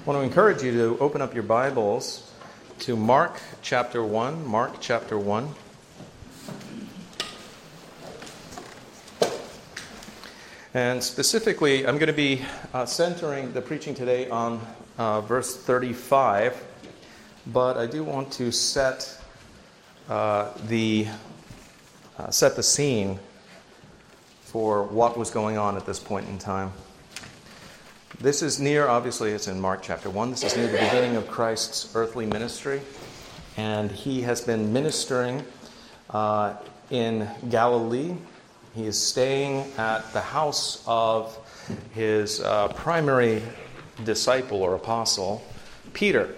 I want to encourage you to open up your Bibles to Mark chapter 1. Mark chapter 1. And specifically, I'm going to be uh, centering the preaching today on uh, verse 35, but I do want to set uh, the uh, set the scene for what was going on at this point in time. This is near, obviously, it's in Mark chapter 1. This is near the beginning of Christ's earthly ministry. And he has been ministering uh, in Galilee. He is staying at the house of his uh, primary disciple or apostle, Peter.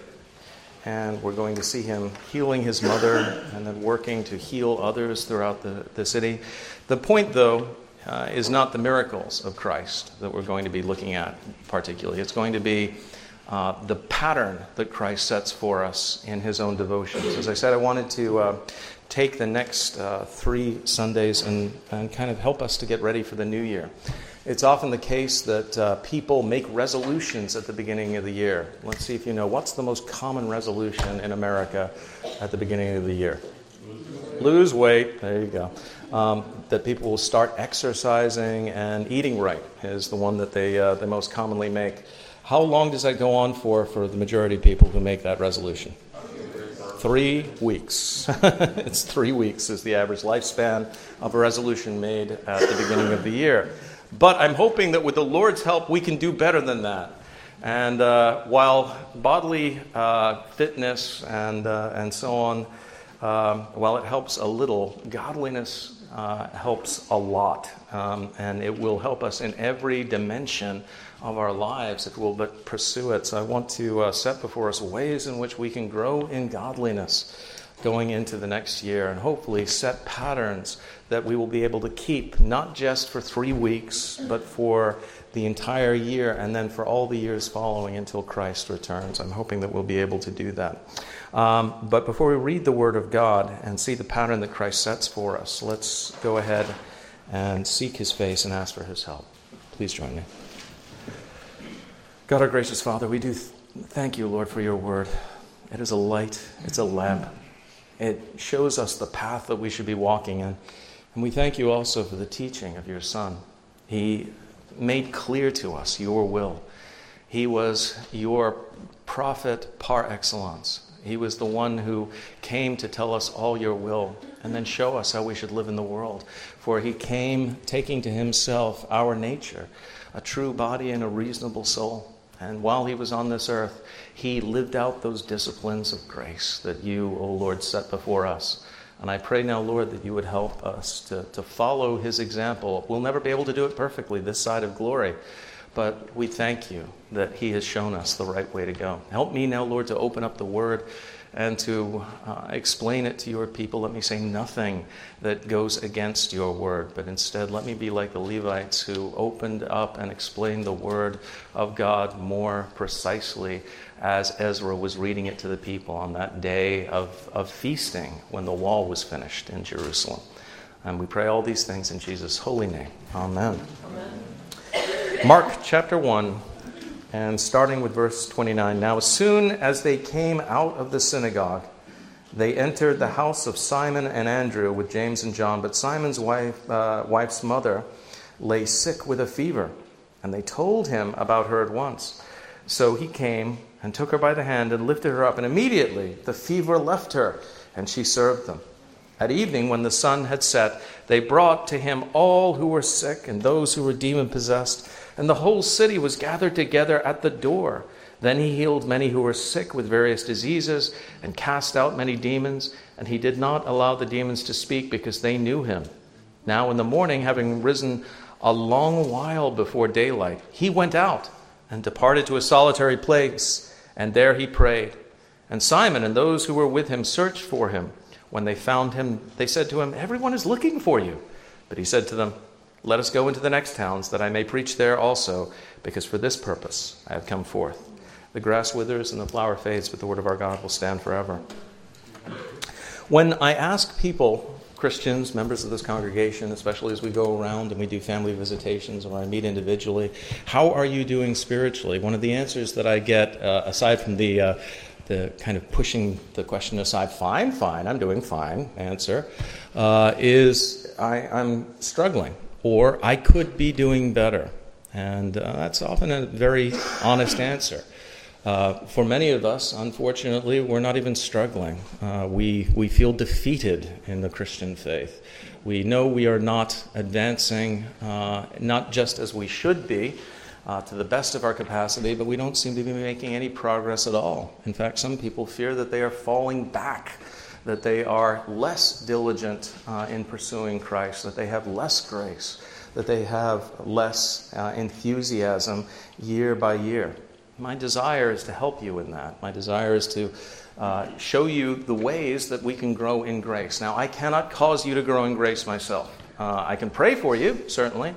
And we're going to see him healing his mother and then working to heal others throughout the, the city. The point, though, uh, is not the miracles of Christ that we're going to be looking at particularly. It's going to be uh, the pattern that Christ sets for us in his own devotions. As I said, I wanted to uh, take the next uh, three Sundays and, and kind of help us to get ready for the new year. It's often the case that uh, people make resolutions at the beginning of the year. Let's see if you know what's the most common resolution in America at the beginning of the year? Lose weight. There you go. Um, that people will start exercising and eating right is the one that they, uh, they most commonly make. How long does that go on for for the majority of people who make that resolution? Three weeks. it's three weeks is the average lifespan of a resolution made at the beginning of the year. But I'm hoping that with the Lord's help, we can do better than that. And uh, while bodily uh, fitness and, uh, and so on, um, while it helps a little, godliness uh, helps a lot. Um, and it will help us in every dimension of our lives if we'll but pursue it. So I want to uh, set before us ways in which we can grow in godliness going into the next year and hopefully set patterns that we will be able to keep not just for three weeks, but for the entire year and then for all the years following until Christ returns. I'm hoping that we'll be able to do that. Um, but before we read the Word of God and see the pattern that Christ sets for us, let's go ahead and seek His face and ask for His help. Please join me. God, our gracious Father, we do th- thank you, Lord, for your Word. It is a light, it's a lamp. It shows us the path that we should be walking in. And we thank you also for the teaching of your Son. He made clear to us your will. He was your prophet par excellence. He was the one who came to tell us all your will and then show us how we should live in the world. For he came taking to himself our nature, a true body and a reasonable soul. And while he was on this earth, he lived out those disciplines of grace that you, O Lord, set before us. And I pray now, Lord, that you would help us to, to follow his example. We'll never be able to do it perfectly this side of glory, but we thank you that He has shown us the right way to go. Help me now, Lord, to open up the Word and to uh, explain it to your people. Let me say nothing that goes against your Word, but instead let me be like the Levites who opened up and explained the Word of God more precisely as Ezra was reading it to the people on that day of, of feasting when the wall was finished in Jerusalem. And we pray all these things in Jesus' holy name. Amen. Amen. Mark chapter 1, and starting with verse 29. Now, as soon as they came out of the synagogue, they entered the house of Simon and Andrew with James and John. But Simon's wife, uh, wife's mother lay sick with a fever, and they told him about her at once. So he came and took her by the hand and lifted her up, and immediately the fever left her, and she served them. At evening, when the sun had set, they brought to him all who were sick and those who were demon possessed and the whole city was gathered together at the door. Then he healed many who were sick with various diseases and cast out many demons, and he did not allow the demons to speak because they knew him. Now, in the morning, having risen a long while before daylight, he went out and departed to a solitary place, and there he prayed. And Simon and those who were with him searched for him. When they found him, they said to him, Everyone is looking for you. But he said to them, let us go into the next towns, that I may preach there also, because for this purpose I have come forth. The grass withers and the flower fades, but the word of our God will stand forever. When I ask people Christians, members of this congregation, especially as we go around and we do family visitations or I meet individually, how are you doing spiritually? One of the answers that I get, uh, aside from the uh, the kind of pushing the question aside, fine, fine, I'm doing fine answer, uh, is I, am struggling, or I could be doing better. And uh, that's often a very honest answer. Uh, for many of us, unfortunately, we're not even struggling. Uh, we, we feel defeated in the Christian faith. We know we are not advancing, uh, not just as we should be, uh, to the best of our capacity, but we don't seem to be making any progress at all. In fact, some people fear that they are falling back, that they are less diligent uh, in pursuing Christ, that they have less grace, that they have less uh, enthusiasm year by year. My desire is to help you in that. My desire is to uh, show you the ways that we can grow in grace. Now, I cannot cause you to grow in grace myself. Uh, I can pray for you, certainly,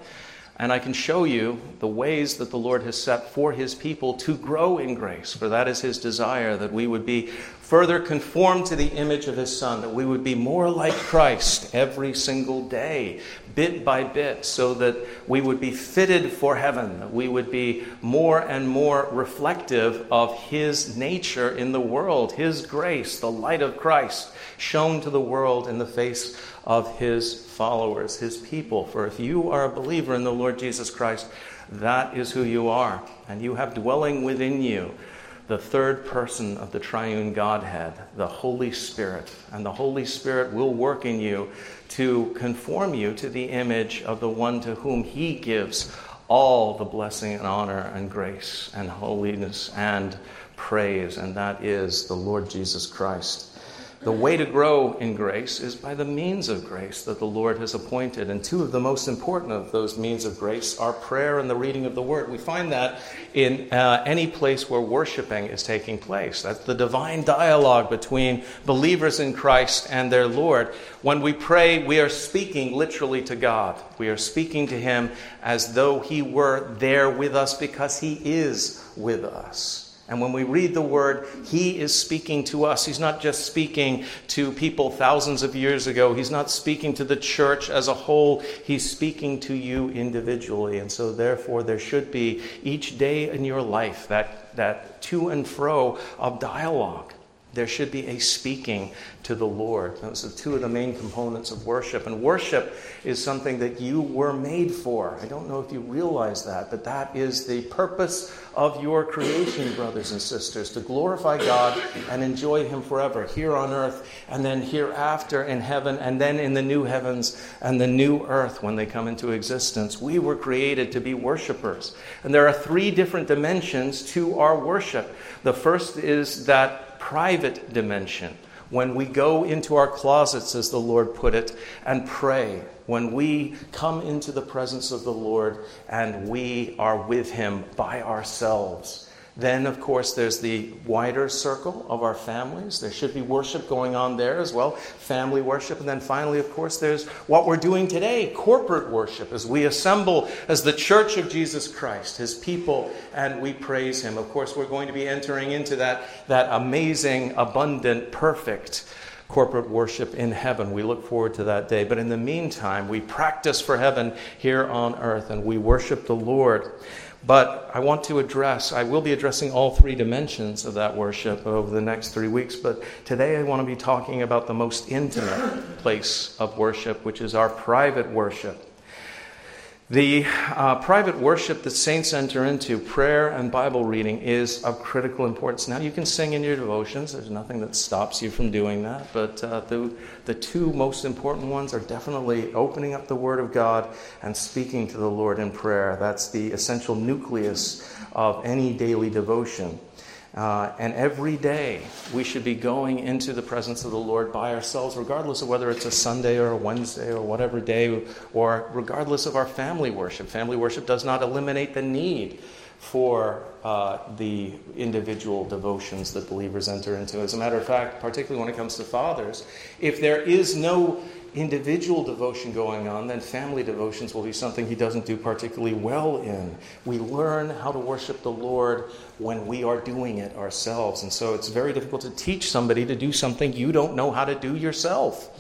and I can show you the ways that the Lord has set for his people to grow in grace, for that is his desire, that we would be further conformed to the image of his Son, that we would be more like Christ every single day, bit by bit, so that we would be fitted for heaven, that we would be more and more reflective of his nature in the world, his grace, the light of Christ shown to the world in the face of his followers, his people. For if you are a believer in the Lord Jesus Christ, that is who you are. And you have dwelling within you the third person of the triune Godhead, the Holy Spirit. And the Holy Spirit will work in you to conform you to the image of the one to whom he gives all the blessing and honor and grace and holiness and praise, and that is the Lord Jesus Christ. The way to grow in grace is by the means of grace that the Lord has appointed. And two of the most important of those means of grace are prayer and the reading of the Word. We find that in uh, any place where worshiping is taking place. That's the divine dialogue between believers in Christ and their Lord. When we pray, we are speaking literally to God. We are speaking to Him as though He were there with us because He is with us. And when we read the word, he is speaking to us. He's not just speaking to people thousands of years ago. He's not speaking to the church as a whole. He's speaking to you individually. And so, therefore, there should be each day in your life that, that to and fro of dialogue. There should be a speaking to the Lord. Those are two of the main components of worship. And worship is something that you were made for. I don't know if you realize that, but that is the purpose of your creation, brothers and sisters, to glorify God and enjoy Him forever here on earth, and then hereafter in heaven, and then in the new heavens and the new earth when they come into existence. We were created to be worshipers. And there are three different dimensions to our worship. The first is that private dimension, when we go into our closets, as the Lord put it, and pray, when we come into the presence of the Lord and we are with Him by ourselves then, of course, there's the wider circle of our families. There should be worship going on there as well, family worship. And then finally, of course, there's what we're doing today corporate worship as we assemble as the church of Jesus Christ, his people, and we praise him. Of course, we're going to be entering into that, that amazing, abundant, perfect corporate worship in heaven. We look forward to that day. But in the meantime, we practice for heaven here on earth and we worship the Lord. But I want to address, I will be addressing all three dimensions of that worship over the next three weeks. But today I want to be talking about the most intimate place of worship, which is our private worship. The uh, private worship that saints enter into, prayer and Bible reading, is of critical importance. Now, you can sing in your devotions, there's nothing that stops you from doing that, but uh, the, the two most important ones are definitely opening up the Word of God and speaking to the Lord in prayer. That's the essential nucleus of any daily devotion. Uh, and every day we should be going into the presence of the Lord by ourselves, regardless of whether it's a Sunday or a Wednesday or whatever day, or regardless of our family worship. Family worship does not eliminate the need for uh, the individual devotions that believers enter into. As a matter of fact, particularly when it comes to fathers, if there is no individual devotion going on, then family devotions will be something he doesn't do particularly well in. We learn how to worship the Lord when we are doing it ourselves. And so it's very difficult to teach somebody to do something you don't know how to do yourself.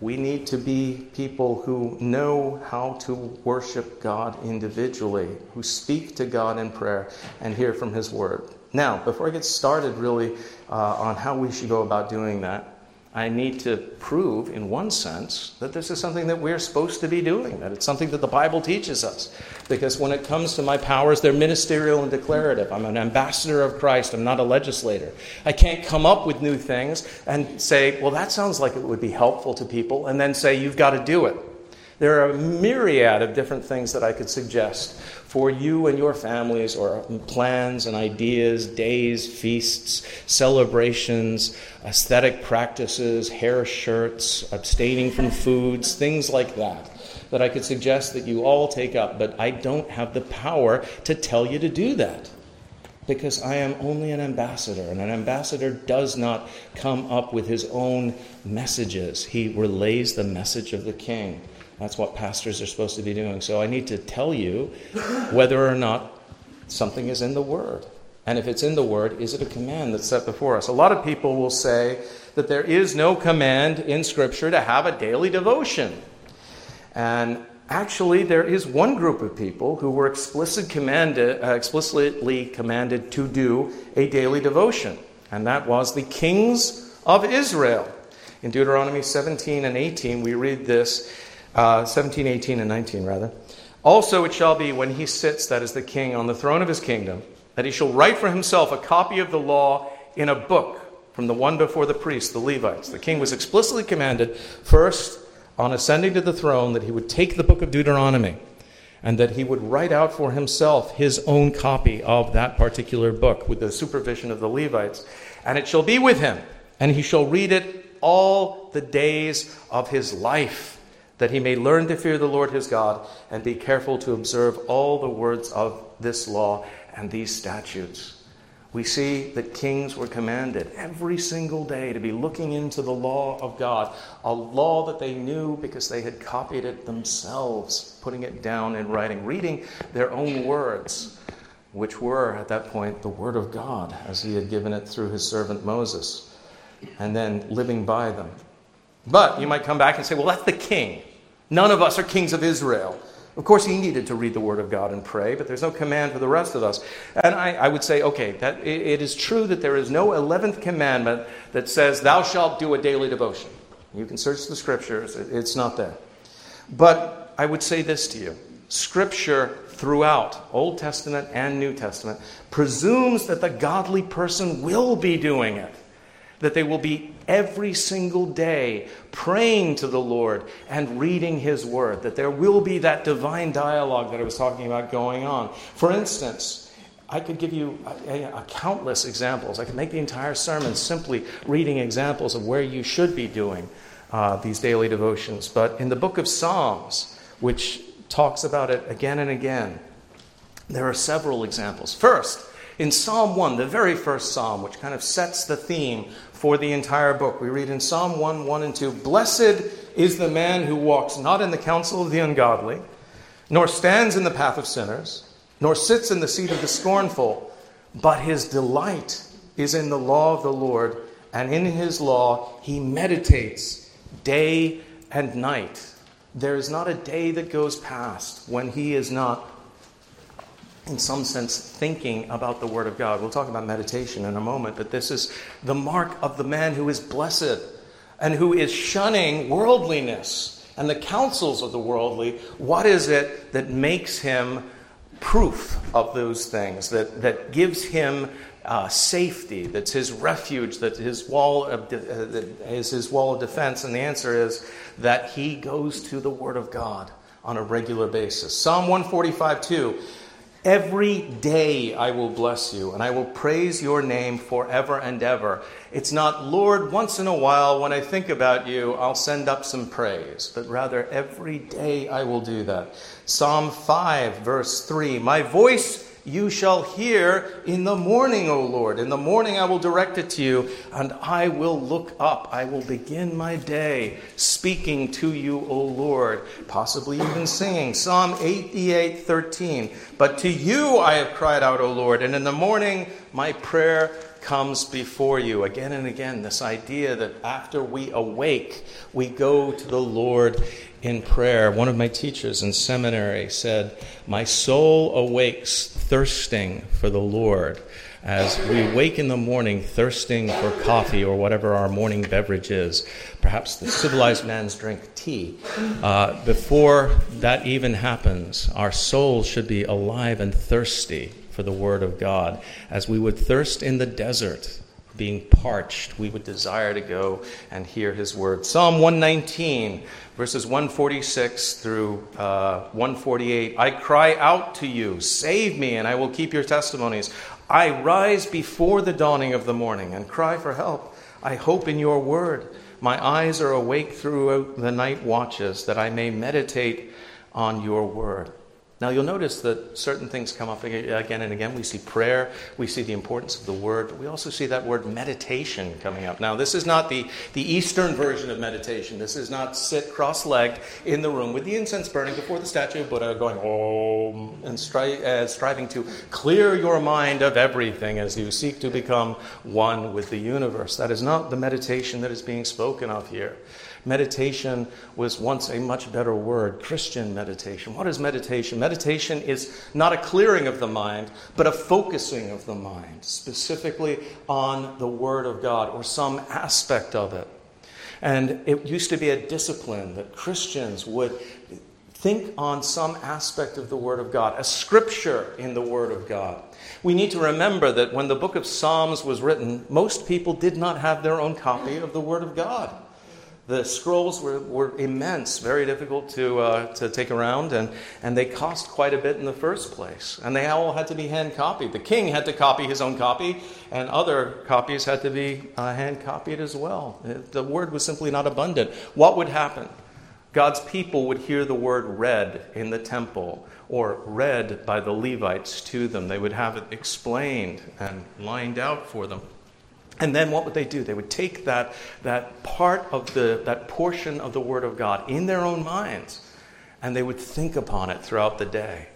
We need to be people who know how to worship God individually, who speak to God in prayer and hear from His Word. Now, before I get started really uh, on how we should go about doing that, I need to prove, in one sense, that this is something that we're supposed to be doing, that it's something that the Bible teaches us. Because when it comes to my powers, they're ministerial and declarative. I'm an ambassador of Christ, I'm not a legislator. I can't come up with new things and say, well, that sounds like it would be helpful to people, and then say, you've got to do it. There are a myriad of different things that I could suggest for you and your families, or plans and ideas, days, feasts, celebrations, aesthetic practices, hair shirts, abstaining from foods, things like that, that I could suggest that you all take up, but I don't have the power to tell you to do that. Because I am only an ambassador, and an ambassador does not come up with his own messages. He relays the message of the king. That's what pastors are supposed to be doing. So I need to tell you whether or not something is in the Word. And if it's in the Word, is it a command that's set before us? A lot of people will say that there is no command in Scripture to have a daily devotion. And actually, there is one group of people who were explicit commanded, uh, explicitly commanded to do a daily devotion, and that was the kings of Israel. In Deuteronomy 17 and 18, we read this uh, 17, 18, and 19, rather. Also, it shall be when he sits, that is the king, on the throne of his kingdom, that he shall write for himself a copy of the law in a book from the one before the priests, the Levites. The king was explicitly commanded, first, on ascending to the throne, that he would take the book of Deuteronomy and that he would write out for himself his own copy of that particular book with the supervision of the Levites. And it shall be with him, and he shall read it all the days of his life that he may learn to fear the Lord his God and be careful to observe all the words of this law and these statutes. We see that kings were commanded every single day to be looking into the law of God, a law that they knew because they had copied it themselves, putting it down in writing, reading their own words, which were at that point the Word of God as He had given it through His servant Moses, and then living by them. But you might come back and say, well, that's the king. None of us are kings of Israel. Of course, he needed to read the Word of God and pray, but there's no command for the rest of us. And I, I would say, okay, that it, it is true that there is no 11th commandment that says, Thou shalt do a daily devotion. You can search the scriptures, it, it's not there. But I would say this to you Scripture throughout, Old Testament and New Testament, presumes that the godly person will be doing it that they will be every single day praying to the Lord and reading His Word, that there will be that divine dialogue that I was talking about going on. For instance, I could give you a, a, a countless examples. I could make the entire sermon simply reading examples of where you should be doing uh, these daily devotions. But in the book of Psalms, which talks about it again and again, there are several examples. First, in Psalm 1, the very first psalm, which kind of sets the theme for the entire book. We read in Psalm 1 1 and 2 Blessed is the man who walks not in the counsel of the ungodly, nor stands in the path of sinners, nor sits in the seat of the scornful, but his delight is in the law of the Lord, and in his law he meditates day and night. There is not a day that goes past when he is not in some sense, thinking about the Word of God. We'll talk about meditation in a moment, but this is the mark of the man who is blessed and who is shunning worldliness and the counsels of the worldly. What is it that makes him proof of those things, that, that gives him uh, safety, that's his refuge, that his wall of de- uh, that is his wall of defense? And the answer is that he goes to the Word of God on a regular basis. Psalm 145 2 Every day I will bless you, and I will praise your name forever and ever. It's not, Lord, once in a while when I think about you, I'll send up some praise, but rather every day I will do that. Psalm 5, verse 3 My voice you shall hear in the morning, O Lord. In the morning I will direct it to you, and I will look up. I will begin my day speaking to you, O Lord, possibly even singing. Psalm 88 13. But to you I have cried out, O Lord, and in the morning my prayer comes before you. Again and again, this idea that after we awake, we go to the Lord in prayer. One of my teachers in seminary said, My soul awakes thirsting for the Lord as we wake in the morning thirsting for coffee or whatever our morning beverage is. Perhaps the civilized man's drink tea. Uh, before that even happens, our soul should be alive and thirsty for the Word of God. As we would thirst in the desert, being parched, we would desire to go and hear His Word. Psalm 119, verses 146 through uh, 148 I cry out to you, save me, and I will keep your testimonies. I rise before the dawning of the morning and cry for help. I hope in your word. My eyes are awake throughout the night watches that I may meditate on your word. Now, you'll notice that certain things come up again and again. We see prayer, we see the importance of the word, but we also see that word meditation coming up. Now, this is not the, the Eastern version of meditation. This is not sit cross legged in the room with the incense burning before the statue of Buddha, going, oh, and stri- uh, striving to clear your mind of everything as you seek to become one with the universe. That is not the meditation that is being spoken of here. Meditation was once a much better word, Christian meditation. What is meditation? Meditation is not a clearing of the mind, but a focusing of the mind, specifically on the Word of God or some aspect of it. And it used to be a discipline that Christians would think on some aspect of the Word of God, a scripture in the Word of God. We need to remember that when the book of Psalms was written, most people did not have their own copy of the Word of God. The scrolls were, were immense, very difficult to, uh, to take around, and, and they cost quite a bit in the first place. And they all had to be hand copied. The king had to copy his own copy, and other copies had to be uh, hand copied as well. The word was simply not abundant. What would happen? God's people would hear the word read in the temple or read by the Levites to them. They would have it explained and lined out for them. And then what would they do? They would take that, that part of the, that portion of the Word of God in their own minds and they would think upon it throughout the day.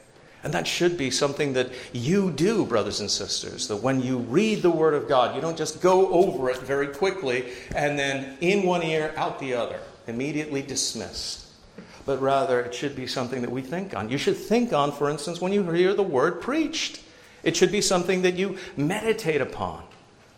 And that should be something that you do, brothers and sisters, that when you read the Word of God, you don't just go over it very quickly and then in one ear, out the other, immediately dismissed. But rather, it should be something that we think on. You should think on, for instance, when you hear the Word preached. It should be something that you meditate upon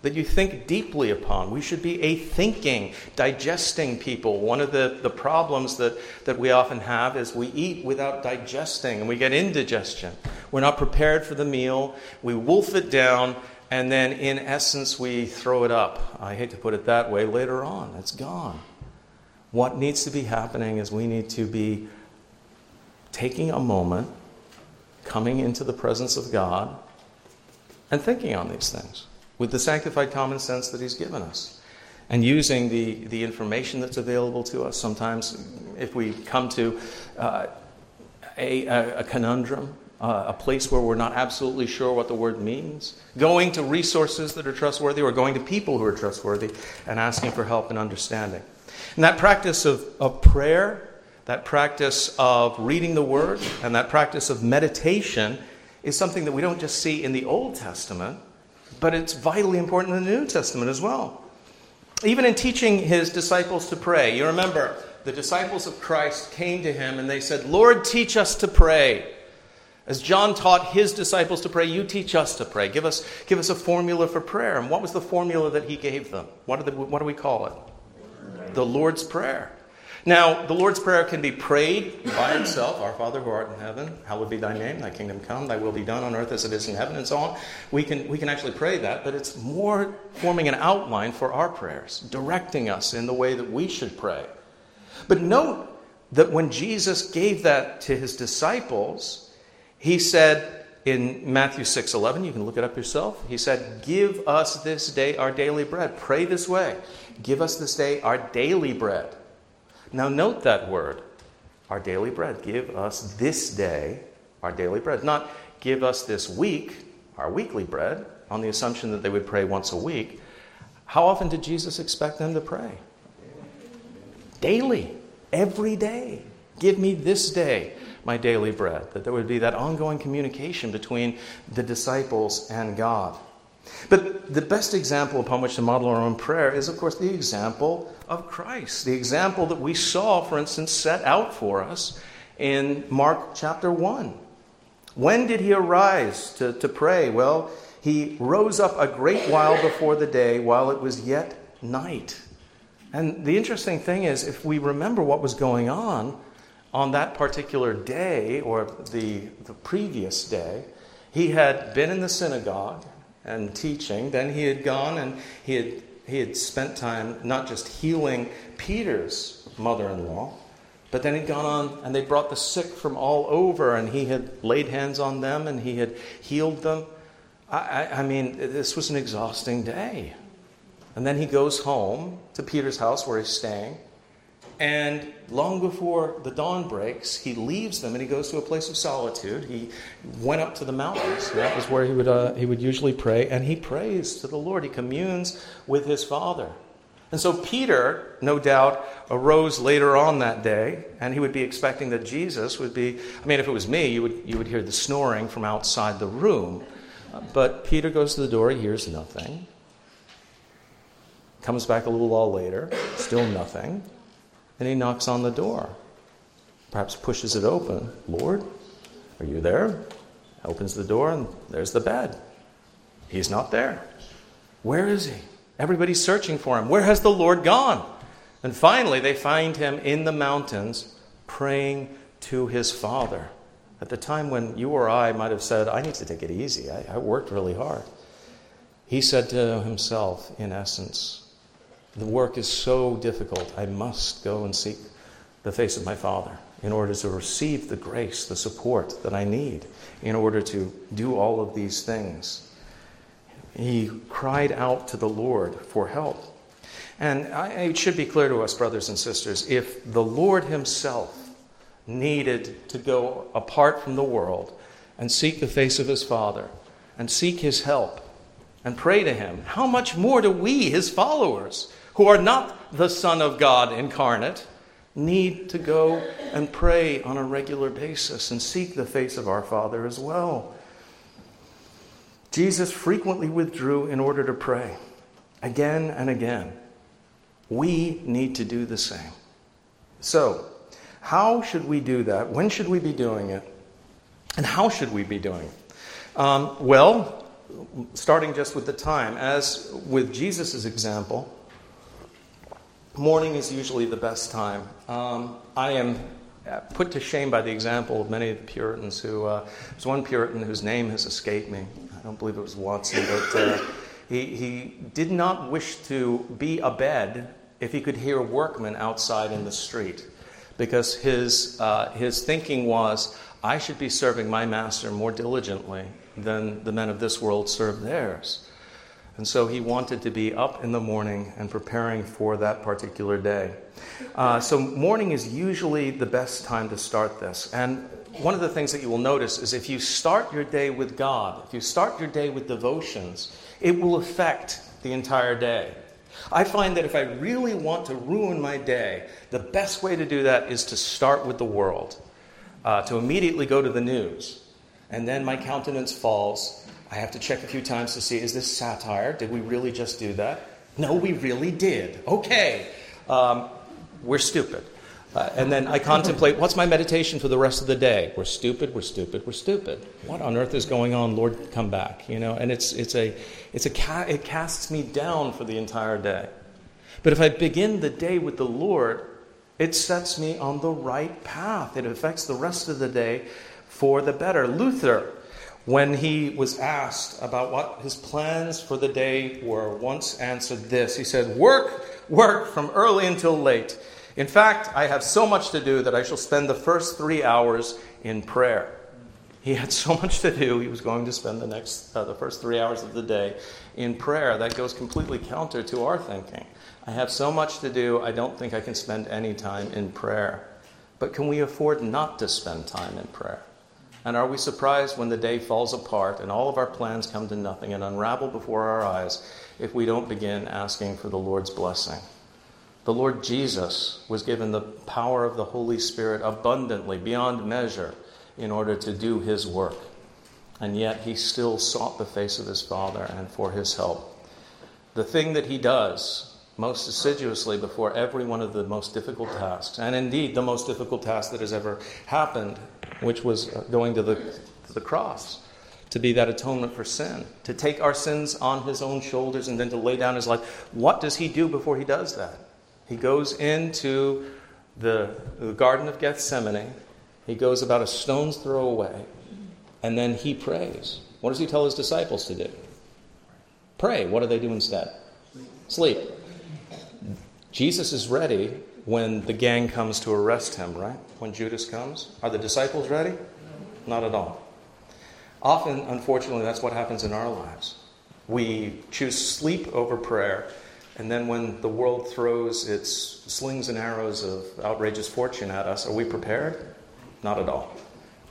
that you think deeply upon. We should be a thinking, digesting people. One of the, the problems that, that we often have is we eat without digesting and we get indigestion. We're not prepared for the meal, we wolf it down, and then in essence we throw it up. I hate to put it that way, later on, it's gone. What needs to be happening is we need to be taking a moment, coming into the presence of God, and thinking on these things with the sanctified common sense that He's given us and using the, the information that's available to us. Sometimes, if we come to uh, a, a, conundrum, uh, a place where we're not absolutely sure what the word means, going to resources that are trustworthy or going to people who are trustworthy and asking for help and understanding. And that practice of, of prayer, that practice of reading the word, and that practice of meditation is something that we don't just see in the Old Testament, but it's vitally important in the New Testament as well. Even in teaching his disciples to pray, you remember the disciples of Christ came to him and they said, Lord, teach us to pray. As John taught his disciples to pray, you teach us to pray. Give us, give us a formula for prayer. And what was the formula that he gave them? What, what do we call it? The Lord's Prayer. Now, the Lord's Prayer can be prayed by itself Our Father who art in heaven, hallowed be thy name, thy kingdom come, thy will be done on earth as it is in heaven, and so on. We can, we can actually pray that, but it's more forming an outline for our prayers, directing us in the way that we should pray. But note that when Jesus gave that to his disciples, he said in Matthew 6 11, you can look it up yourself, he said, Give us this day our daily bread. Pray this way. Give us this day our daily bread. Now, note that word, our daily bread. Give us this day our daily bread. Not give us this week our weekly bread, on the assumption that they would pray once a week. How often did Jesus expect them to pray? Daily, every day. Give me this day my daily bread. That there would be that ongoing communication between the disciples and God. But the best example upon which to model our own prayer is, of course, the example of Christ. The example that we saw, for instance, set out for us in Mark chapter 1. When did he arise to, to pray? Well, he rose up a great while before the day while it was yet night. And the interesting thing is, if we remember what was going on on that particular day or the, the previous day, he had been in the synagogue and teaching. Then he had gone and he had, he had spent time not just healing Peter's mother in law, but then he'd gone on and they brought the sick from all over and he had laid hands on them and he had healed them. I, I, I mean, this was an exhausting day. And then he goes home to Peter's house where he's staying. And long before the dawn breaks, he leaves them and he goes to a place of solitude. He went up to the mountains. That was where he would, uh, he would usually pray. And he prays to the Lord. He communes with his Father. And so Peter, no doubt, arose later on that day, and he would be expecting that Jesus would be. I mean, if it was me, you would, you would hear the snoring from outside the room. But Peter goes to the door, he hears nothing. Comes back a little while later, still nothing. And he knocks on the door. Perhaps pushes it open. Lord, are you there? Opens the door, and there's the bed. He's not there. Where is he? Everybody's searching for him. Where has the Lord gone? And finally, they find him in the mountains praying to his Father. At the time when you or I might have said, I need to take it easy, I, I worked really hard. He said to himself, in essence, the work is so difficult, I must go and seek the face of my Father in order to receive the grace, the support that I need in order to do all of these things. He cried out to the Lord for help. And I, it should be clear to us, brothers and sisters, if the Lord Himself needed to go apart from the world and seek the face of His Father and seek His help and pray to Him, how much more do we, His followers, who are not the Son of God incarnate, need to go and pray on a regular basis and seek the face of our Father as well? Jesus frequently withdrew in order to pray, again and again. We need to do the same. So, how should we do that? When should we be doing it? And how should we be doing it? Um, well, starting just with the time, as with Jesus' example, morning is usually the best time. Um, I am put to shame by the example of many of the Puritans who, uh, there's one Puritan whose name has escaped me. I don't believe it was Watson, but uh, he, he did not wish to be abed if he could hear workmen outside in the street because his, uh, his thinking was, I should be serving my master more diligently than the men of this world serve theirs. And so he wanted to be up in the morning and preparing for that particular day. Uh, so, morning is usually the best time to start this. And one of the things that you will notice is if you start your day with God, if you start your day with devotions, it will affect the entire day. I find that if I really want to ruin my day, the best way to do that is to start with the world, uh, to immediately go to the news. And then my countenance falls. I have to check a few times to see is this satire? Did we really just do that? No, we really did. Okay. Um, we're stupid. Uh, and then I contemplate what's my meditation for the rest of the day? We're stupid, we're stupid, we're stupid. What on earth is going on? Lord, come back. You know, and it's, it's a, it's a ca- it casts me down for the entire day. But if I begin the day with the Lord, it sets me on the right path. It affects the rest of the day for the better. Luther, when he was asked about what his plans for the day were, once answered this. He said, Work, work from early until late in fact, I have so much to do that I shall spend the first three hours in prayer. He had so much to do, he was going to spend the next, uh, the first three hours of the day in prayer. That goes completely counter to our thinking. I have so much to do, I don't think I can spend any time in prayer. But can we afford not to spend time in prayer? And are we surprised when the day falls apart and all of our plans come to nothing and unravel before our eyes if we don't begin asking for the Lord's blessing? The Lord Jesus was given the power of the Holy Spirit abundantly, beyond measure, in order to do his work. and yet he still sought the face of his Father and for his help. The thing that he does most assiduously before every one of the most difficult tasks, and indeed the most difficult task that has ever happened, which was uh, going to the, to the cross to be that atonement for sin, to take our sins on his own shoulders and then to lay down his life. What does he do before he does that? He goes into the, the Garden of Gethsemane, he goes about a stone's throw away, and then he prays. What does he tell his disciples to do? Pray. What do they do instead? Sleep. Jesus is ready when the gang comes to arrest him, right? When Judas comes. Are the disciples ready? Not at all. Often, unfortunately, that's what happens in our lives. We choose sleep over prayer, and then when the world throws its slings and arrows of outrageous fortune at us, are we prepared? Not at all.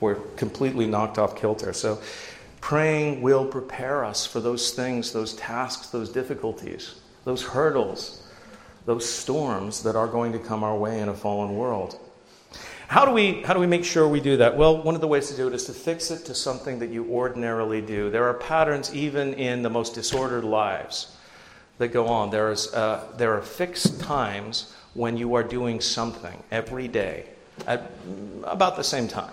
We're completely knocked off kilter. So, praying will prepare us for those things, those tasks, those difficulties, those hurdles, those storms that are going to come our way in a fallen world. How do, we, how do we make sure we do that? Well, one of the ways to do it is to fix it to something that you ordinarily do. There are patterns even in the most disordered lives that go on. There, is, uh, there are fixed times when you are doing something every day at about the same time,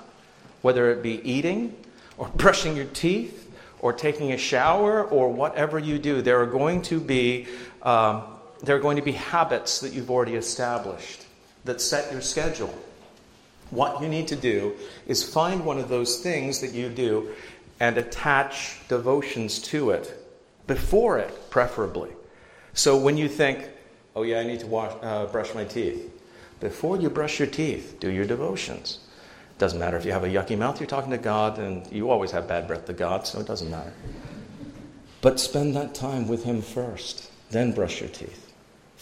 whether it be eating or brushing your teeth or taking a shower or whatever you do. There are going to be, um, there are going to be habits that you've already established that set your schedule. What you need to do is find one of those things that you do and attach devotions to it, before it, preferably. So when you think, oh, yeah, I need to wash, uh, brush my teeth, before you brush your teeth, do your devotions. Doesn't matter if you have a yucky mouth, you're talking to God, and you always have bad breath to God, so it doesn't matter. But spend that time with Him first, then brush your teeth.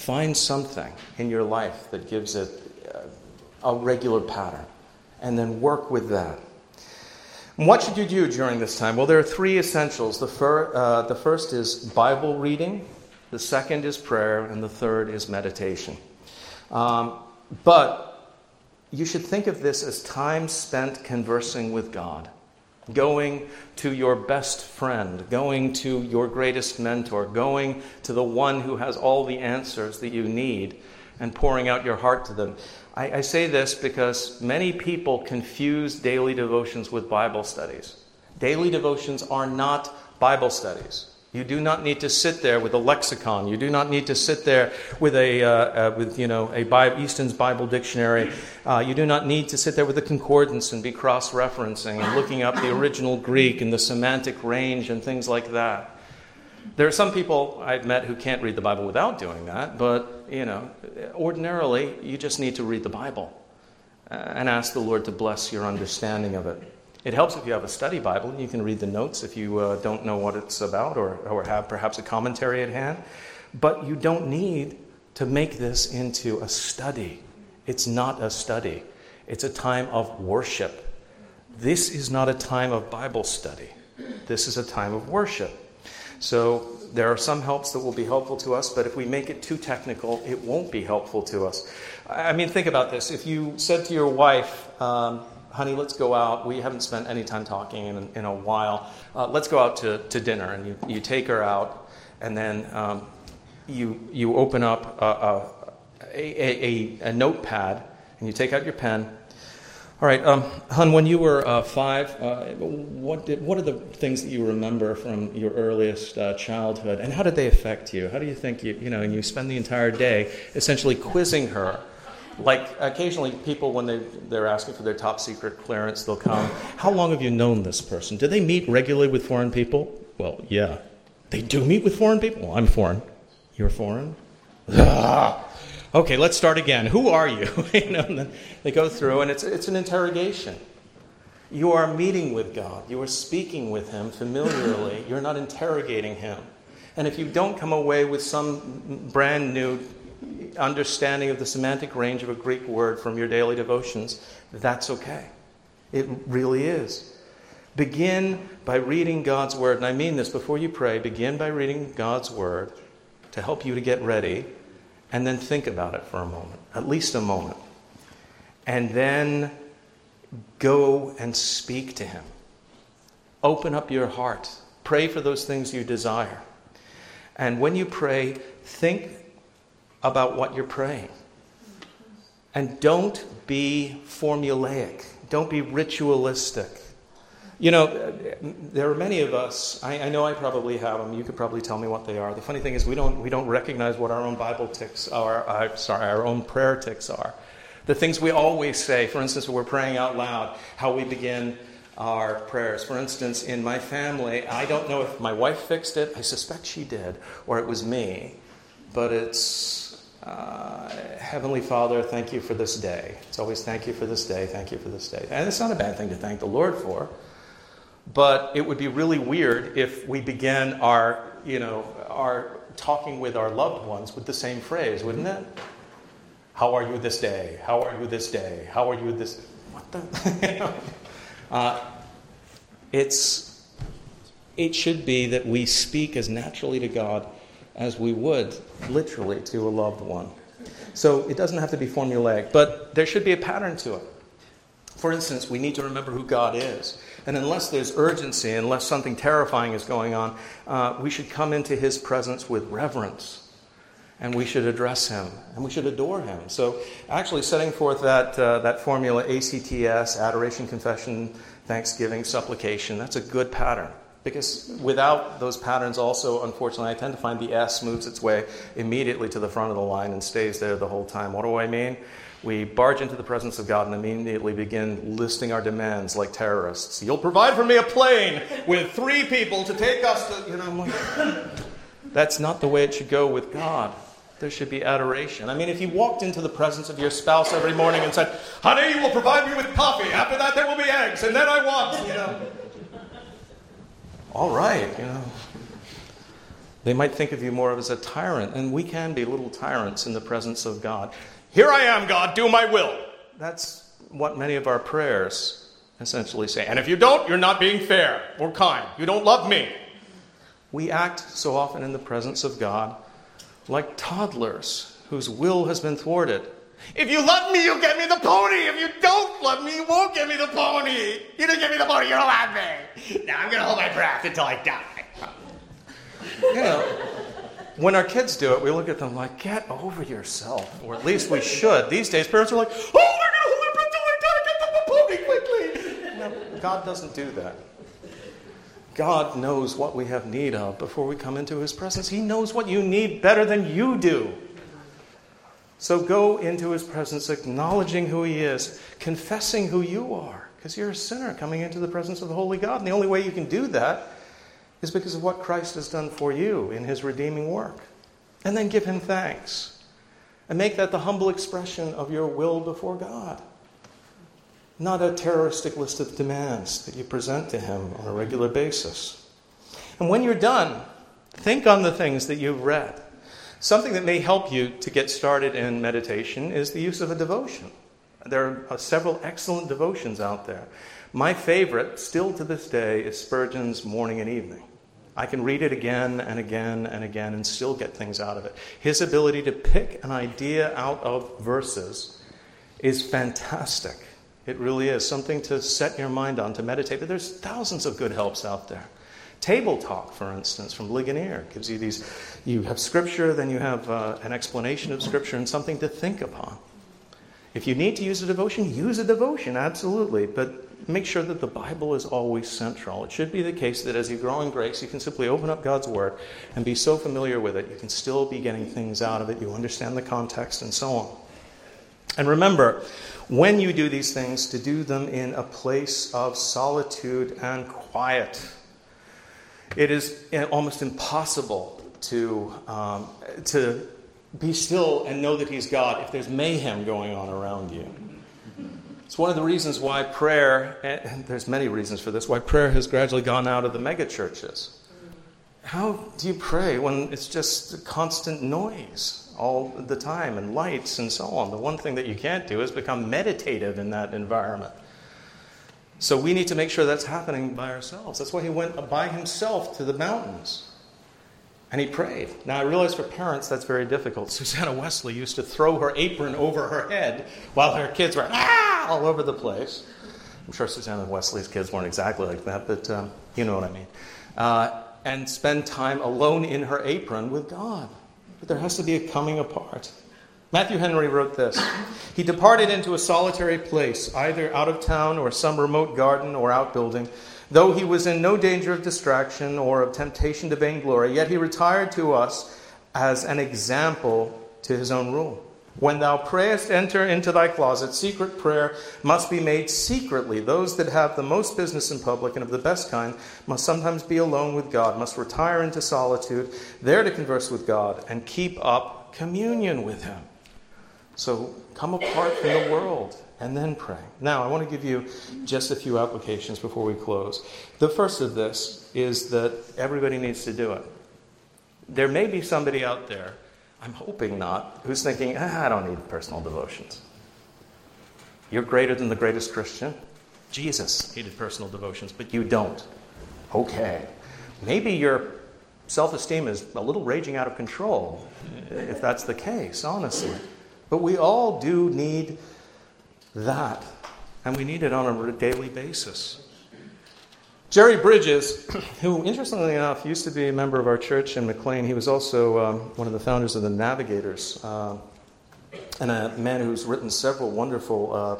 Find something in your life that gives it a regular pattern, and then work with that. what should you do during this time? Well, there are three essentials. The, fir- uh, the first is Bible reading, the second is prayer, and the third is meditation. Um, but you should think of this as time spent conversing with God, going to your best friend, going to your greatest mentor, going to the one who has all the answers that you need, and pouring out your heart to them. I, I say this because many people confuse daily devotions with Bible studies. Daily devotions are not Bible studies. You do not need to sit there with a lexicon. You do not need to sit there with a uh, uh, with you know a Bible, Easton's Bible dictionary. Uh, you do not need to sit there with a concordance and be cross-referencing and looking up the original Greek and the semantic range and things like that. There are some people I've met who can't read the Bible without doing that, but you know, ordinarily you just need to read the Bible uh, and ask the Lord to bless your understanding of it. It helps if you have a study Bible. You can read the notes if you uh, don't know what it's about or, or have perhaps a commentary at hand. But you don't need to make this into a study. It's not a study, it's a time of worship. This is not a time of Bible study, this is a time of worship. So there are some helps that will be helpful to us, but if we make it too technical, it won't be helpful to us. I mean, think about this. If you said to your wife, um, honey, let's go out. We haven't spent any time talking in, in a while. Uh, let's go out to, to dinner. And you, you take her out, and then um, you, you open up a, a, a, a, notepad, and you take out your pen, all right, um, Hun, when you were uh, five, uh, what, did, what are the things that you remember from your earliest uh, childhood, and how did they affect you? How do you think you, you know, and you spend the entire day essentially quizzing her? Like occasionally, people, when they, they're asking for their top secret clearance, they'll come, How long have you known this person? Do they meet regularly with foreign people? Well, yeah. They do meet with foreign people? Well, I'm foreign. You're foreign? Ah okay, let's start again. Who are you? you know, they go through, and it's, it's an interrogation. You are meeting with God. You are speaking with Him familiarly. You're not interrogating Him. And if you don't come away with some brand new understanding of the semantic range of a Greek word from your daily devotions, that's okay. It really is. Begin by reading God's Word. And I mean this before you pray, begin by reading God's Word to help you to get ready and then think about it for a moment, at least a moment. And then go and speak to him. Open up your heart. Pray for those things you desire. And when you pray, think about what you're praying. And don't be formulaic, don't be ritualistic. You know, there are many of us, I, I, know I probably have them, you could probably tell me what they are. The funny thing is, we don't, we don't recognize what our own Bible tics are, uh, sorry, our own prayer tics are. The things we always say, for instance, when we're praying out loud, how we begin our prayers. For instance, in my family, I don't know if my wife fixed it, I suspect she did, or it was me, but it's uh, Heavenly Father, thank you for this day. It's always thank you for this day, thank you for this day. And it's not a bad thing to thank the Lord for. But it would be really weird if we began our, you know, our talking with our loved ones with the same phrase, wouldn't it? How are you this day? How are you this day? How are you this? What the? uh, it's, it should be that we speak as naturally to God as we would literally to a loved one. So it doesn't have to be formulaic, but there should be a pattern to it. For instance, we need to remember who God is. And unless there's urgency, unless something terrifying is going on, uh, we should come into his presence with reverence. And we should address him and we should adore him. So, actually, setting forth that, uh, that formula ACTS, adoration, confession, thanksgiving, supplication, that's a good pattern. Because without those patterns, also, unfortunately, I tend to find the S moves its way immediately to the front of the line and stays there the whole time. What do I mean? we barge into the presence of God and immediately begin listing our demands like terrorists. You'll provide for me a plane with three people to take us to, you know, like, that's not the way it should go with God. There should be adoration. I mean, if you walked into the presence of your spouse every morning and said, honey, you will provide me with coffee. After that, there will be eggs. And then I want, you know. All right, you know. They might think of you more of as a tyrant, and we can be little tyrants in the presence of God. Here I am, God, do my will. That's what many of our prayers essentially say. And if you don't, you're not being fair or kind. You don't love me. We act so often in the presence of God like toddlers whose will has been thwarted. If you love me, you'll get me the pony. If you don't love me, you won't give me the pony. You didn't give me the pony, you don't love me. Now I'm to hold my breath until I die. You know, when our kids do it, we look at them like, get over yourself. Or at least we should. These days, parents are like, oh, they're to hold their breath till I die. Get them a pony quickly. No, God doesn't do that. God knows what we have need of before we come into His presence. He knows what you need better than you do. So go into His presence acknowledging who He is, confessing who you are, because you're a sinner coming into the presence of the Holy God. And the only way you can do that is because of what Christ has done for you in his redeeming work. And then give him thanks. And make that the humble expression of your will before God. Not a terroristic list of demands that you present to him on a regular basis. And when you're done, think on the things that you've read. Something that may help you to get started in meditation is the use of a devotion. There are several excellent devotions out there. My favorite, still to this day, is Spurgeon's Morning and Evening. I can read it again and again and again and still get things out of it. His ability to pick an idea out of verses is fantastic. It really is something to set your mind on, to meditate. But there's thousands of good helps out there. Table Talk, for instance, from Ligonier, gives you these. You have scripture, then you have uh, an explanation of scripture and something to think upon. If you need to use a devotion, use a devotion, absolutely. But make sure that the Bible is always central. It should be the case that as you grow in grace, you can simply open up God's Word and be so familiar with it, you can still be getting things out of it. You understand the context and so on. And remember, when you do these things, to do them in a place of solitude and quiet. It is almost impossible to, um, to be still and know that He's God if there's mayhem going on around you. It's one of the reasons why prayer, and there's many reasons for this, why prayer has gradually gone out of the megachurches. How do you pray when it's just constant noise all the time and lights and so on? The one thing that you can't do is become meditative in that environment. So we need to make sure that's happening by ourselves. That's why he went by himself to the mountains. And he prayed. Now, I realize for parents that's very difficult. Susanna Wesley used to throw her apron over her head while her kids were ah, all over the place. I'm sure Susanna Wesley's kids weren't exactly like that, but um, you know what I mean. Uh, and spend time alone in her apron with God. But there has to be a coming apart. Matthew Henry wrote this He departed into a solitary place, either out of town or some remote garden or outbuilding. Though he was in no danger of distraction or of temptation to vainglory, yet he retired to us as an example to his own rule. When thou prayest, enter into thy closet. Secret prayer must be made secretly. Those that have the most business in public and of the best kind must sometimes be alone with God, must retire into solitude, there to converse with God and keep up communion with Him. So come apart from the world and then pray. Now, I want to give you just a few applications before we close. The first of this is that everybody needs to do it. There may be somebody out there, I'm hoping not, who's thinking, ah, I don't need personal devotions. You're greater than the greatest Christian. Jesus needed personal devotions, but you don't. Okay. Maybe your self esteem is a little raging out of control, if that's the case, honestly. But we all do need that, and we need it on a daily basis. Jerry Bridges, who, interestingly enough, used to be a member of our church in McLean, he was also um, one of the founders of the Navigators, uh, and a man who's written several wonderful uh,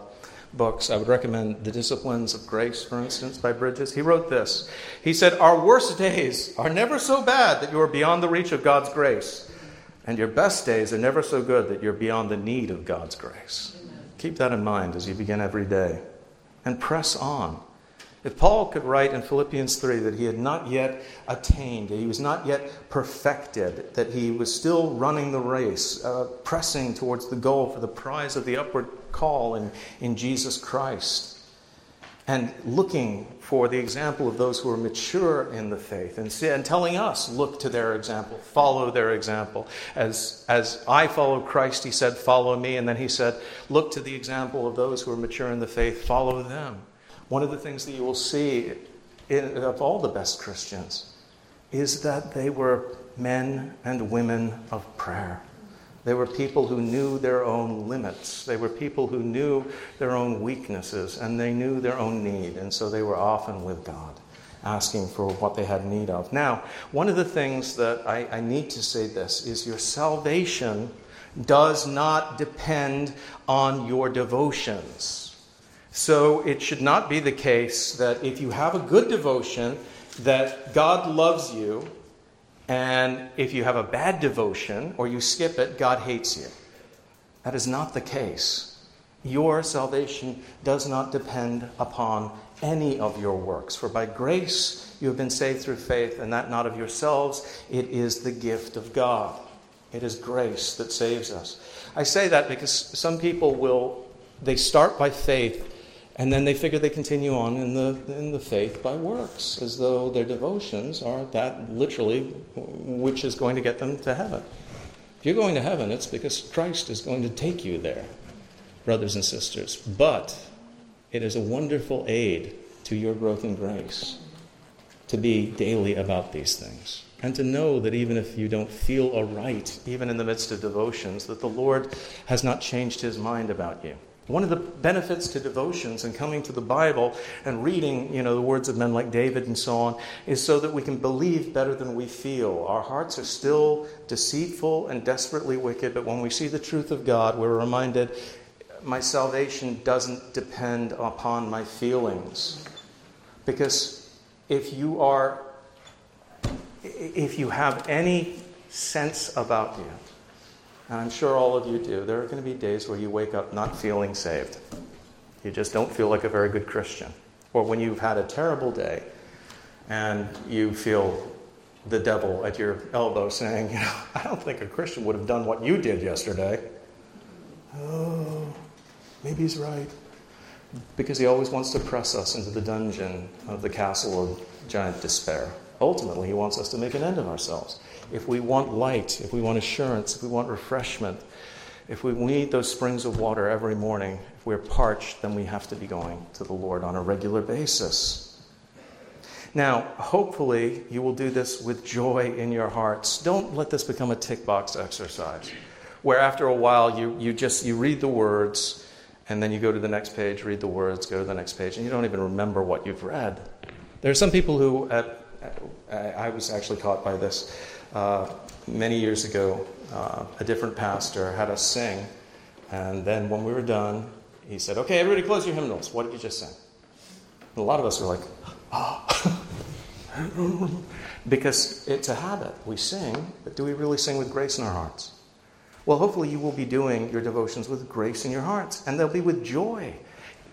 books. I would recommend The Disciplines of Grace, for instance, by Bridges. He wrote this He said, Our worst days are never so bad that you are beyond the reach of God's grace, and your best days are never so good that you're beyond the need of God's grace. Keep that in mind as you begin every day, and press on. If Paul could write in Philippians 3 that he had not yet attained, he was not yet perfected, that he was still running the race, uh, pressing towards the goal for the prize of the upward call in, in Jesus Christ, and looking for the example of those who are mature in the faith, and, and telling us, look to their example, follow their example. As, as I follow Christ, he said, follow me, and then he said, look to the example of those who are mature in the faith, follow them. One of the things that you will see in, of all the best Christians is that they were men and women of prayer. They were people who knew their own limits. They were people who knew their own weaknesses and they knew their own need. And so they were often with God, asking for what they had need of. Now, one of the things that I, I need to say this is your salvation does not depend on your devotions. So it should not be the case that if you have a good devotion, that God loves you, and if you have a bad devotion or you skip it, God hates you. That is not the case. Your salvation does not depend upon any of your works, for by grace you have been saved through faith, and that not of yourselves, it is the gift of God. It is grace that saves us. I say that because some people will, they start by faith and then they figure they continue on in the, in the faith by works, as though their devotions are that literally which is going to get them to heaven. If you're going to heaven, it's because Christ is going to take you there, brothers and sisters. But it is a wonderful aid to your growth in grace to be daily about these things. And to know that even if you don't feel aright, even in the midst of devotions, that the Lord has not changed his mind about you. One of the benefits to devotions and coming to the Bible and reading, you know, the words of men like David and so on is so that we can believe better than we feel. Our hearts are still deceitful and desperately wicked, but when we see the truth of God, we're reminded my salvation doesn't depend upon my feelings. Because if you are if you have any sense about you and I'm sure all of you do, there are going to be days where you wake up not feeling saved. You just don't feel like a very good Christian. Or when you've had a terrible day and you feel the devil at your elbow saying, you know, I don't think a Christian would have done what you did yesterday. Oh, maybe he's right. Because he always wants to press us into the dungeon of the castle of giant despair. Ultimately, he wants us to make an end of ourselves if we want light, if we want assurance, if we want refreshment, if we need those springs of water every morning, if we're parched, then we have to be going to the Lord on a regular basis. Now, hopefully, you will do this with joy in your hearts. Don't let this become a tick box exercise where after a while you, you just you read the words and then you go to the next page, read the words, go to the next page, and you don't even remember what you've read. There are some people who, at, I was actually caught by this uh, many years ago. Uh, a different pastor had us sing, and then when we were done, he said, Okay, everybody close your hymnals. What did you just sing? And a lot of us were like, Oh. because it's a habit. We sing, but do we really sing with grace in our hearts? Well, hopefully, you will be doing your devotions with grace in your hearts, and they'll be with joy.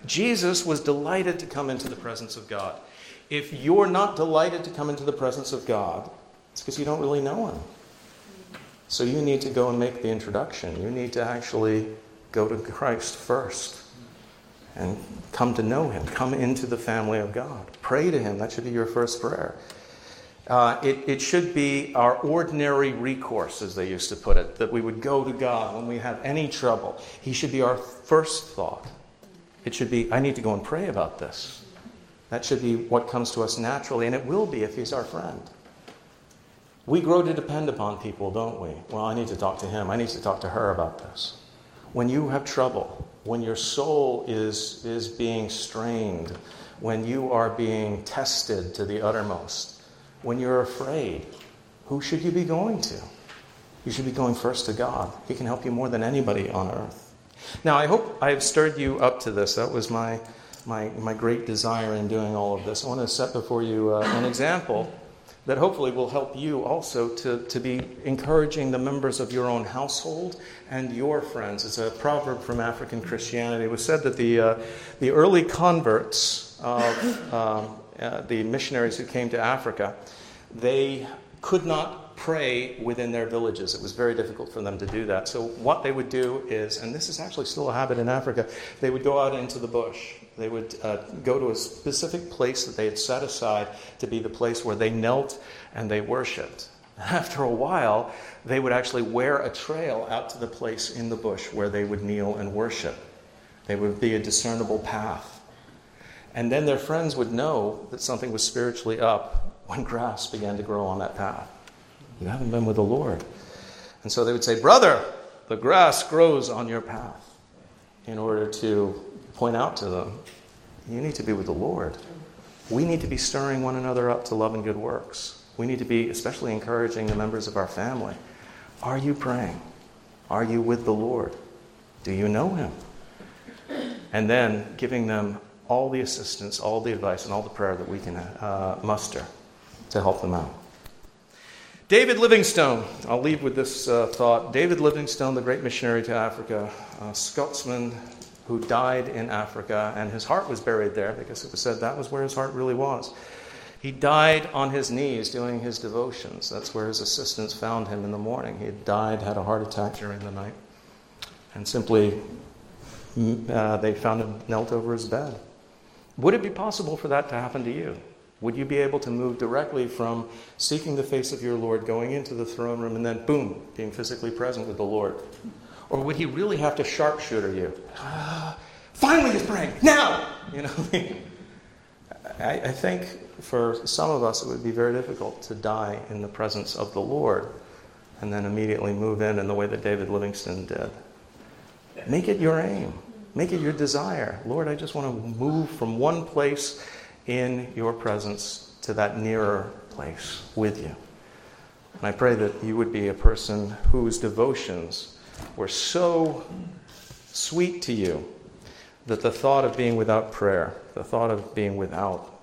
Jesus was delighted to come into the presence of God. If you're not delighted to come into the presence of God, it's because you don't really know Him. So you need to go and make the introduction. You need to actually go to Christ first and come to know Him. Come into the family of God. Pray to Him. That should be your first prayer. Uh, it, it should be our ordinary recourse, as they used to put it, that we would go to God when we have any trouble. He should be our first thought. It should be, I need to go and pray about this. That should be what comes to us naturally, and it will be if He's our friend. We grow to depend upon people, don't we? Well, I need to talk to him. I need to talk to her about this. When you have trouble, when your soul is, is being strained, when you are being tested to the uttermost, when you're afraid, who should you be going to? You should be going first to God. He can help you more than anybody on earth. Now, I hope I've stirred you up to this. That was my, my, my great desire in doing all of this. I want to set before you uh, an example that hopefully will help you also to, to be encouraging the members of your own household and your friends. It's a proverb from African Christianity. It was said that the, uh, the early converts of um, uh, the missionaries who came to Africa, they could not pray within their villages. It was very difficult for them to do that. So, what they would do is, and this is actually still a habit in Africa, they would go out into the bush they would uh, go to a specific place that they had set aside to be the place where they knelt and they worshiped. After a while, they would actually wear a trail out to the place in the bush where they would kneel and worship. They would be a discernible path. And then their friends would know that something was spiritually up when grass began to grow on that path. You haven't been with the Lord. And so they would say, Brother, the grass grows on your path in order to point out to them, you need to be with the Lord. We need to be stirring one another up to love and good works. We need to be especially encouraging the members of our family. Are you praying? Are you with the Lord? Do you know Him? And then giving them all the assistance, all the advice, and all the prayer that we can uh, muster to help them out. David Livingstone, I'll leave with this uh, thought. David Livingstone, the great missionary to Africa, Scotsman, who died in Africa, and his heart was buried there because it was said that was where his heart really was. He died on his knees doing his devotions. That's where his assistants found him in the morning. He had died, had a heart attack during the night, and simply mm, uh, they found him knelt over his bed. Would it be possible for that to happen to you? Would you be able to move directly from seeking the face of your Lord, going into the throne room, and then boom, being physically present with the Lord? Or would he really have to sharpshooter you? Ah, finally, he's praying. Now! You know, I, I think for some of us it would be very difficult to die in the presence of the Lord and then immediately move in in the way that David Livingstone did. Make it your aim, make it your desire. Lord, I just want to move from one place in your presence to that nearer place with you. And I pray that you would be a person whose devotions were so sweet to you that the thought of being without prayer, the thought of being without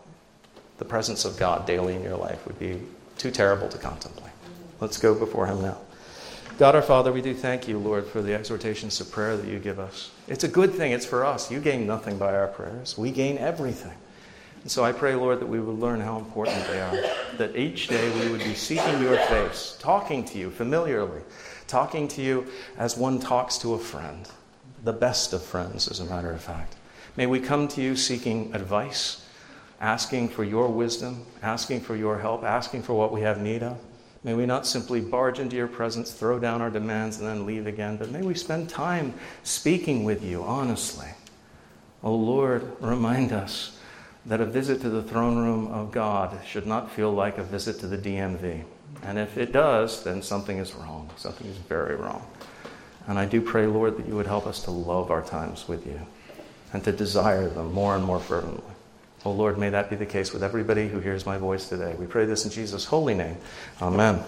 the presence of God daily in your life would be too terrible to contemplate. Let's go before Him now. God our Father, we do thank you, Lord, for the exhortations of prayer that you give us. It's a good thing, it's for us. You gain nothing by our prayers, we gain everything. And so I pray, Lord, that we would learn how important they are, that each day we would be seeking your face, talking to you familiarly, talking to you as one talks to a friend, the best of friends, as a matter of fact. May we come to you seeking advice, asking for your wisdom, asking for your help, asking for what we have need of. May we not simply barge into your presence, throw down our demands, and then leave again, but may we spend time speaking with you honestly. Oh Lord, remind us that a visit to the throne room of God should not feel like a visit to the DMV. And if it does, then something is wrong. Something is very wrong. And I do pray, Lord, that you would help us to love our times with you. and to desire them more and more fervently. Oh Lord, may that be the case with everybody who hears my voice today. We pray this in Jesus' holy name. Amen.